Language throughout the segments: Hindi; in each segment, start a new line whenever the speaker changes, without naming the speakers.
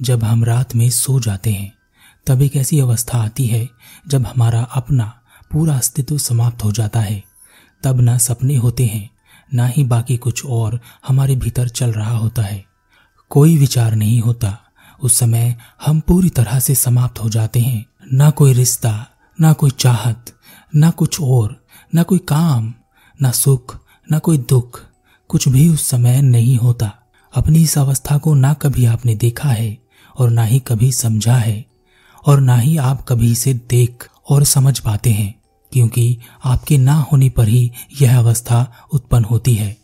जब हम रात में सो जाते हैं, तब एक ऐसी अवस्था आती है जब हमारा अपना पूरा अस्तित्व समाप्त हो जाता है। तब ना सपने होते हैं, ना ही बाकी कुछ और हमारे भीतर चल रहा होता है। कोई विचार नहीं होता। उस समय हम पूरी तरह से समाप्त हो जाते हैं। ना कोई रिश्ता, ना कोई चाहत, ना कुछ और, ना कोई काम, ना सुख, ना कोई दुख, कुछ भी उस समय नहीं होता। अपनी इस अवस्था को ना कभी आपने देखा है। और ना ही कभी समझा है और ना ही आप कभी इसे देख और समझ पाते हैं, क्योंकि आपके ना होने पर ही यह अवस्था उत्पन्न होती है।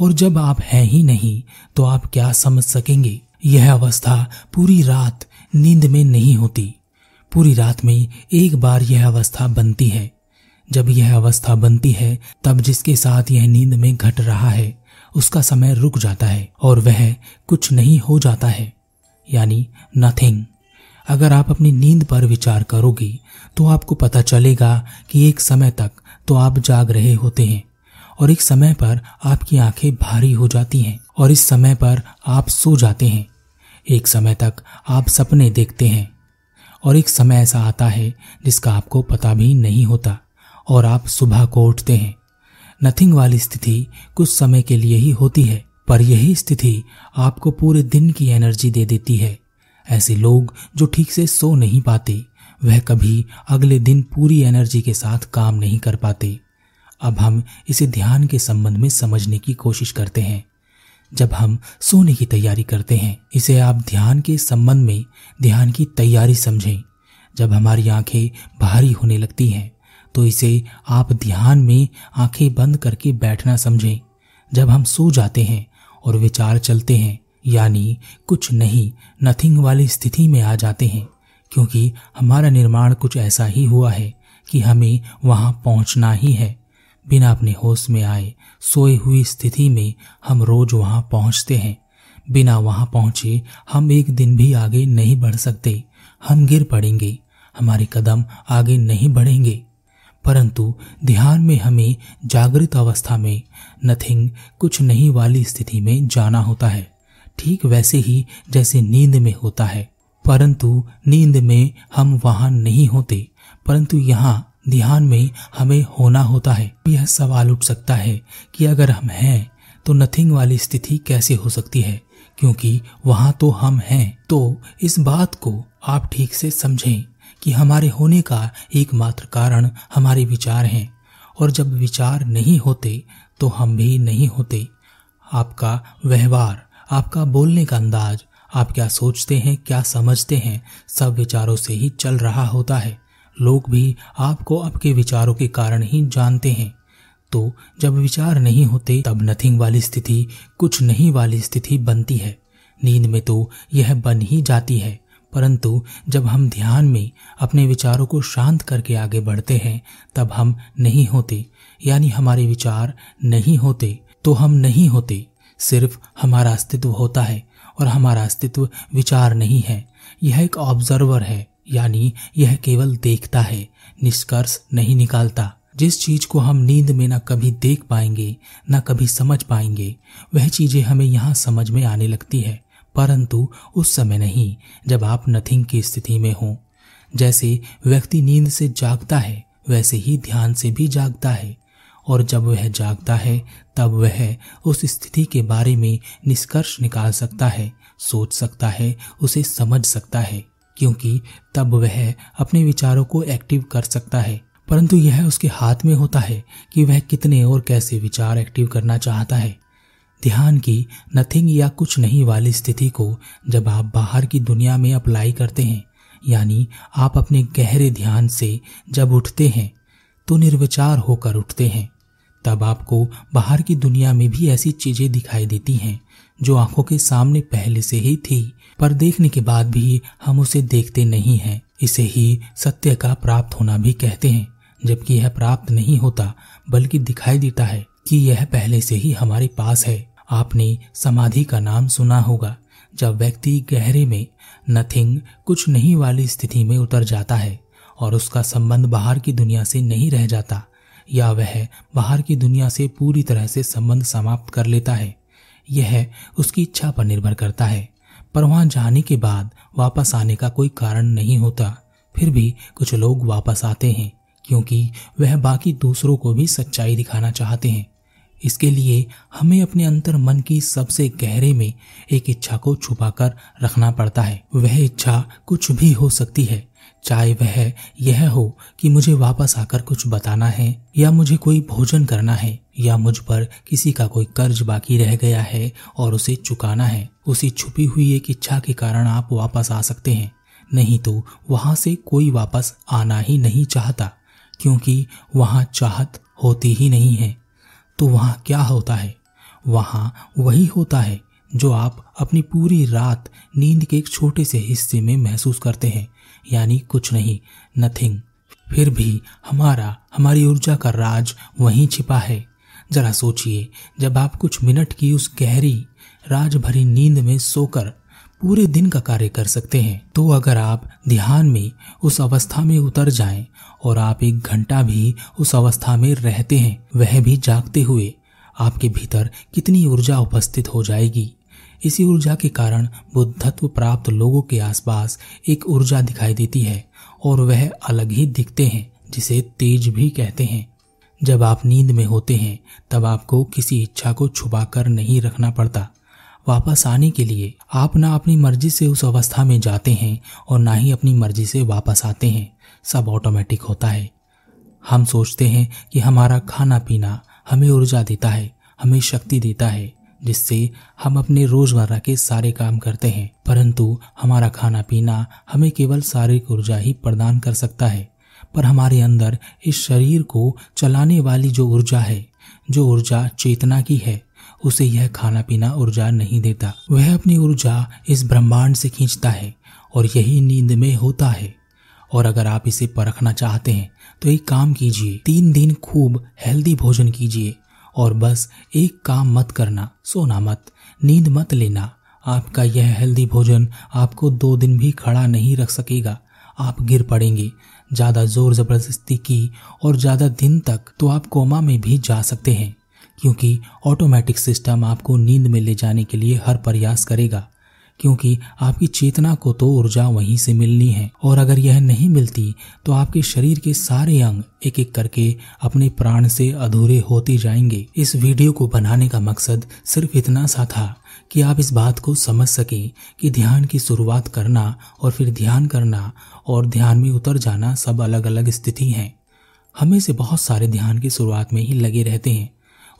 और जब आप हैं ही नहीं तो आप क्या समझ सकेंगे? यह अवस्था पूरी रात नींद में नहीं होती। पूरी रात में एक बार यह अवस्था बनती है। जब यह अवस्था बनती है, तब जिसके साथ यह नींद में घट रहा है, उसका समय रुक जाता है और वह कुछ नहीं हो जाता है। यानी नथिंग अगर आप अपनी नींद पर विचार करोगे तो आपको पता चलेगा कि एक समय तक तो आप जाग रहे होते हैं, और एक समय पर आपकी आँखें भारी हो जाती हैं, और इस समय पर आप सो जाते हैं। एक समय तक आप सपने देखते हैं, और एक समय ऐसा आता है जिसका आपको पता भी नहीं होता, और आप सुबह को उठते हैं। नथिंग वाली स्थिति कुछ समय के लिए ही होती है। पर यही स्थिति आपको पूरे दिन की एनर्जी दे देती है। ऐसे लोग जो ठीक से सो नहीं पाते, वह कभी अगले दिन पूरी एनर्जी के साथ काम नहीं कर पाते। अब हम इसे ध्यान के संबंध में समझने की कोशिश करते हैं। जब हम सोने की तैयारी करते हैं, इसे आप ध्यान के संबंध में ध्यान की तैयारी समझें। जब हमारी आँखें भारी होने लगती हैं तो इसे आप ध्यान में आँखें बंद करके बैठना समझें। जब हम सो जाते हैं और विचार चलते हैं, यानी कुछ नहीं नथिंग वाली स्थिति में आ जाते हैं, क्योंकि हमारा निर्माण कुछ ऐसा ही हुआ है कि हमें वहाँ पहुँचना ही है। बिना अपने होश में आए, सोए हुई स्थिति में हम रोज वहाँ पहुँचते हैं। बिना वहाँ पहुँचे, हम एक दिन भी आगे नहीं बढ़ सकते। हम गिर पड़ेंगे। हमारे कदम आगे नहीं बढ़ेंगे। परंतु ध्यान में हमें जागृत अवस्था में नथिंग कुछ नहीं वाली स्थिति में जाना होता है। ठीक वैसे ही जैसे नींद में होता है। परंतु नींद में हम वहाँ नहीं होते, परंतु यहाँ ध्यान में हमें होना होता है। यह सवाल उठ सकता है कि अगर हम हैं तो नथिंग वाली स्थिति कैसे हो सकती है? क्योंकि वहाँ तो हम हैं। तो इस बात को आप ठीक से समझें। कि हमारे होने का एकमात्र कारण हमारे विचार हैं। और जब विचार नहीं होते तो हम भी नहीं होते। आपका व्यवहार, आपका बोलने का अंदाज, आप क्या सोचते हैं, क्या समझते हैं, सब विचारों से ही चल रहा होता है। लोग भी आपको आपके विचारों के कारण ही जानते हैं। तो जब विचार नहीं होते, तब नथिंग वाली स्थिति, कुछ नहीं वाली स्थिति बनती है। नींद में तो यह बन ही जाती है। परंतु जब हम ध्यान में अपने विचारों को शांत करके आगे बढ़ते हैं, तब हम नहीं होते। यानी हमारे विचार नहीं होते तो हम नहीं होते। सिर्फ़ हमारा अस्तित्व होता है और हमारा अस्तित्व विचार नहीं है। यह एक ऑब्जर्वर है, यानी यह केवल देखता है, निष्कर्ष नहीं निकालता। जिस चीज़ को हम नींद में न कभी देख पाएँगे, न कभी समझ पाएँगे, वह चीज़ें हमें यहाँ समझ में आने लगती है। परंतु उस समय नहीं, जब आप नथिंग की स्थिति में हो। जैसे व्यक्ति नींद से जागता है, वैसे ही ध्यान से भी जागता है। और जब वह जागता है, तब वह उस स्थिति के बारे में निष्कर्ष निकाल सकता है, सोच सकता है, उसे समझ सकता है। क्योंकि तब वह अपने विचारों को एक्टिव कर सकता है। परंतु यह उसके हाथ में होता है कि वह कितने और कैसे विचार एक्टिव करना चाहता है। ध्यान की नथिंग या कुछ नहीं वाली स्थिति को जब आप बाहर की दुनिया में अप्लाई करते हैं, यानी आप अपने गहरे ध्यान से जब उठते हैं तो निर्विचार होकर उठते हैं, तब आपको बाहर की दुनिया में भी ऐसी चीज़ें दिखाई देती हैं, जो आँखों के सामने पहले से ही थी, पर देखने के बाद भी हम उसे देखते नहीं हैं। इसे ही सत्य का प्राप्त होना भी कहते हैं, जबकि यह प्राप्त नहीं होता, बल्कि दिखाई देता है कि यह पहले से ही हमारे पास है। आपने समाधि का नाम सुना होगा। जब व्यक्ति गहरे में नथिंग कुछ नहीं वाली स्थिति में उतर जाता है और उसका संबंध बाहर की दुनिया से नहीं रह जाता, या वह बाहर की दुनिया से पूरी तरह से संबंध समाप्त कर लेता है, यह उसकी इच्छा पर निर्भर करता है। पर वहाँ जाने के बाद वापस आने का कोई कारण नहीं होता। फिर भी कुछ लोग वापस आते हैं, क्योंकि वह बाकी दूसरों को भी सच्चाई दिखाना चाहते हैं। इसके लिए हमें अपने अंतर मन की सबसे गहरे में एक इच्छा को छुपाकर रखना पड़ता है। वह इच्छा कुछ भी हो सकती है, चाहे वह यह हो कि मुझे वापस आकर कुछ बताना है, या मुझे कोई भोजन करना है, या मुझ पर किसी का कोई कर्ज बाकी रह गया है और उसे चुकाना है। उसी छुपी हुई एक इच्छा के कारण आप वापस आ सकते हैं। नहीं तो वहाँ से कोई वापस आना ही नहीं चाहता, क्योंकि वहाँ चाहत होती ही नहीं है। तो वहाँ क्या होता है? वहाँ वही होता है जो आप अपनी पूरी रात नींद के एक छोटे से हिस्से में महसूस करते हैं, यानी कुछ नहीं नथिंग फिर भी हमारा, हमारी ऊर्जा का राज वहीं छिपा है। जरा सोचिए, जब आप कुछ मिनट की उस गहरी राज भरी नींद में सोकर पूरे दिन का कार्य कर सकते हैं। तो अगर आप ध्यान में उस अवस्था में उतर जाएँ और आप एक घंटा भी उस अवस्था में रहते हैं, वह भी जागते हुए आपके भीतर कितनी ऊर्जा उपस्थित हो जाएगी। इसी ऊर्जा के कारण बुद्धत्व प्राप्त लोगों के आसपास एक ऊर्जा दिखाई देती है और वह अलग ही दिखते हैं, जिसे तेज भी कहते हैं। जब आप नींद में होते हैं, तब आपको किसी इच्छा को छुपा कर नहीं रखना पड़ता। वापस आने के लिए आप ना अपनी मर्ज़ी से उस अवस्था में जाते हैं और ना ही अपनी मर्ज़ी से वापस आते हैं। सब ऑटोमेटिक होता है। हम सोचते हैं कि हमारा खाना पीना हमें ऊर्जा देता है, हमें शक्ति देता है, जिससे हम अपने रोज़मर्रा के सारे काम करते हैं। परंतु हमारा खाना पीना हमें केवल शारीरिक ऊर्जा ही प्रदान कर सकता है, पर हमारे अंदर इस शरीर को चलाने वाली जो ऊर्जा है, जो ऊर्जा चेतना की है उसे यह खाना पीना ऊर्जा नहीं देता। वह अपनी ऊर्जा इस ब्रह्मांड से खींचता है और यही नींद में होता है। और अगर आप इसे परखना चाहते हैं तो एक काम कीजिए। तीन दिन खूब हेल्दी भोजन कीजिए और बस एक काम मत करना, सोना मत, नींद मत लेना। आपका यह हेल्दी भोजन आपको दो दिन भी खड़ा नहीं रख सकेगा। आप गिर पड़ेंगे। ज़्यादा ज़ोर ज़बरदस्ती की और ज़्यादा दिन तक तो आप कोमा में भी जा सकते हैं। क्योंकि ऑटोमेटिक सिस्टम आपको नींद में ले जाने के लिए हर प्रयास करेगा। क्योंकि आपकी चेतना को तो ऊर्जा वहीं से मिलनी है। और अगर यह नहीं मिलती तो आपके शरीर के सारे अंग एक एक करके अपने प्राण से अधूरे होते जाएँगे। इस वीडियो को बनाने का मकसद सिर्फ़ इतना सा था कि आप इस बात को समझ सके कि ध्यान की शुरुआत करना और फिर ध्यान करना और ध्यान में उतर जाना सब अलग अलग स्थिति हैं। हमें से बहुत सारे ध्यान की शुरुआत में ही लगे रहते हैं।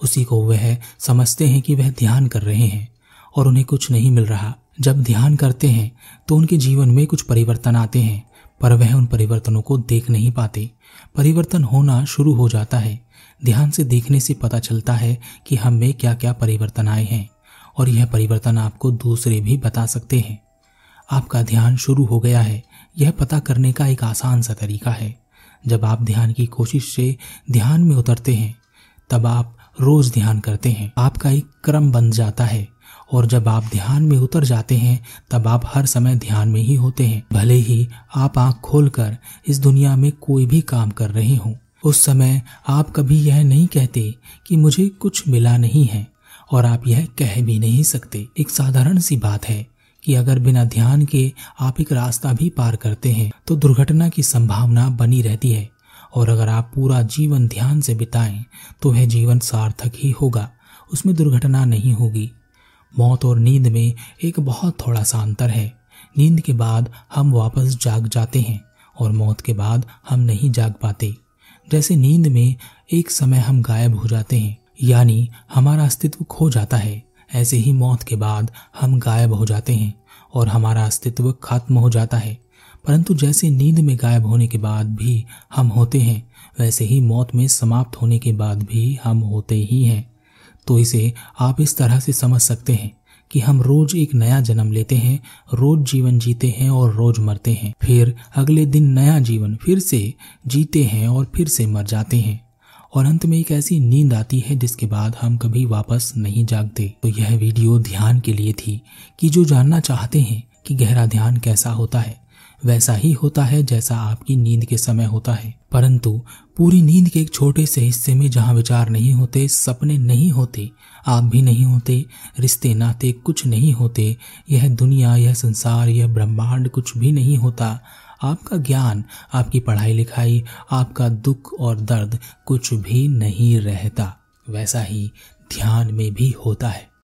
उसी को वह समझते हैं कि वह ध्यान कर रहे हैं, और उन्हें कुछ नहीं मिल रहा। जब ध्यान करते हैं तो उनके जीवन में कुछ परिवर्तन आते हैं, पर वह उन परिवर्तनों को देख नहीं पाते। परिवर्तन होना शुरू हो जाता है। ध्यान से देखने से पता चलता है कि हम में क्या क्या परिवर्तन आए हैं, और यह परिवर्तन आपको दूसरे भी बता सकते हैं। आपका ध्यान शुरू हो गया है। यह पता करने का एक आसान सा तरीका है। जब आप ध्यान की कोशिश से ध्यान में उतरते हैं, तब आप रोज ध्यान करते हैं। आपका एक क्रम बन जाता है और जब आप ध्यान में उतर जाते हैं, तब आप हर समय ध्यान में ही होते हैं। भले ही आप आँख खोलकर इस दुनिया में कोई भी काम कर रहे हो, उस समय आप कभी यह नहीं कहते कि मुझे कुछ मिला नहीं है और आप यह कह भी नहीं सकते। एक साधारण सी बात है कि अगर बिना ध्यान के आप एक रास्ता भी पार करते हैं तो दुर्घटना की संभावना बनी रहती है। और अगर आप पूरा जीवन ध्यान से बिताएँ तो वह जीवन सार्थक ही होगा। उसमें दुर्घटना नहीं होगी। मौत और नींद में एक बहुत थोड़ा सा अंतर है। नींद के बाद हम वापस जाग जाते हैं और मौत के बाद हम नहीं जाग पाते। जैसे नींद में एक समय हम गायब हो जाते हैं, यानी हमारा अस्तित्व खो जाता है, ऐसे ही मौत के बाद हम गायब हो जाते हैं और हमारा अस्तित्व खत्म हो जाता है। परंतु जैसे नींद में गायब होने के बाद भी हम होते हैं, वैसे ही मौत में समाप्त होने के बाद भी हम होते ही हैं। तो इसे आप इस तरह से समझ सकते हैं कि हम रोज एक नया जन्म लेते हैं, रोज जीवन जीते हैं और रोज मरते हैं। फिर अगले दिन नया जीवन फिर से जीते हैं और फिर से मर जाते हैं। और अंत में एक ऐसी नींद आती है जिसके बाद हम कभी वापस नहीं जागते। तो यह वीडियो ध्यान के लिए थी कि जो जानना चाहते हैं कि गहरा ध्यान कैसा होता है वैसा ही होता है जैसा आपकी नींद के समय होता है। परंतु पूरी नींद के एक छोटे से हिस्से में जहाँ विचार नहीं होते, सपने नहीं होते, आप भी नहीं होते, रिश्ते, नाते कुछ नहीं होते, यह दुनिया, यह संसार, यह ब्रह्मांड कुछ भी नहीं होता। आपका ज्ञान, आपकी पढ़ाई लिखाई, आपका दुख और दर्द कुछ भी नहीं रहता। वैसा ही ध्यान में भी होता है।